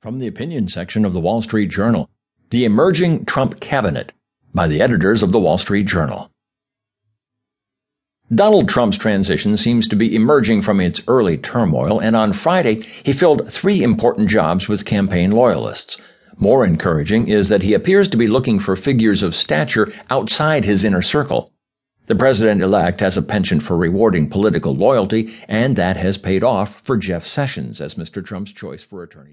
From the opinion section of the Wall Street Journal The Emerging Trump Cabinet by the editors of the Wall Street Journal. Donald Trump's transition seems to be emerging from its early turmoil, and on Friday he filled three important jobs with campaign loyalists. More encouraging is that he appears to be looking for figures of stature outside his inner circle. The president elect has a penchant for rewarding political loyalty, and that has paid off for Jeff Sessions as Mr. Trump's choice for attorney.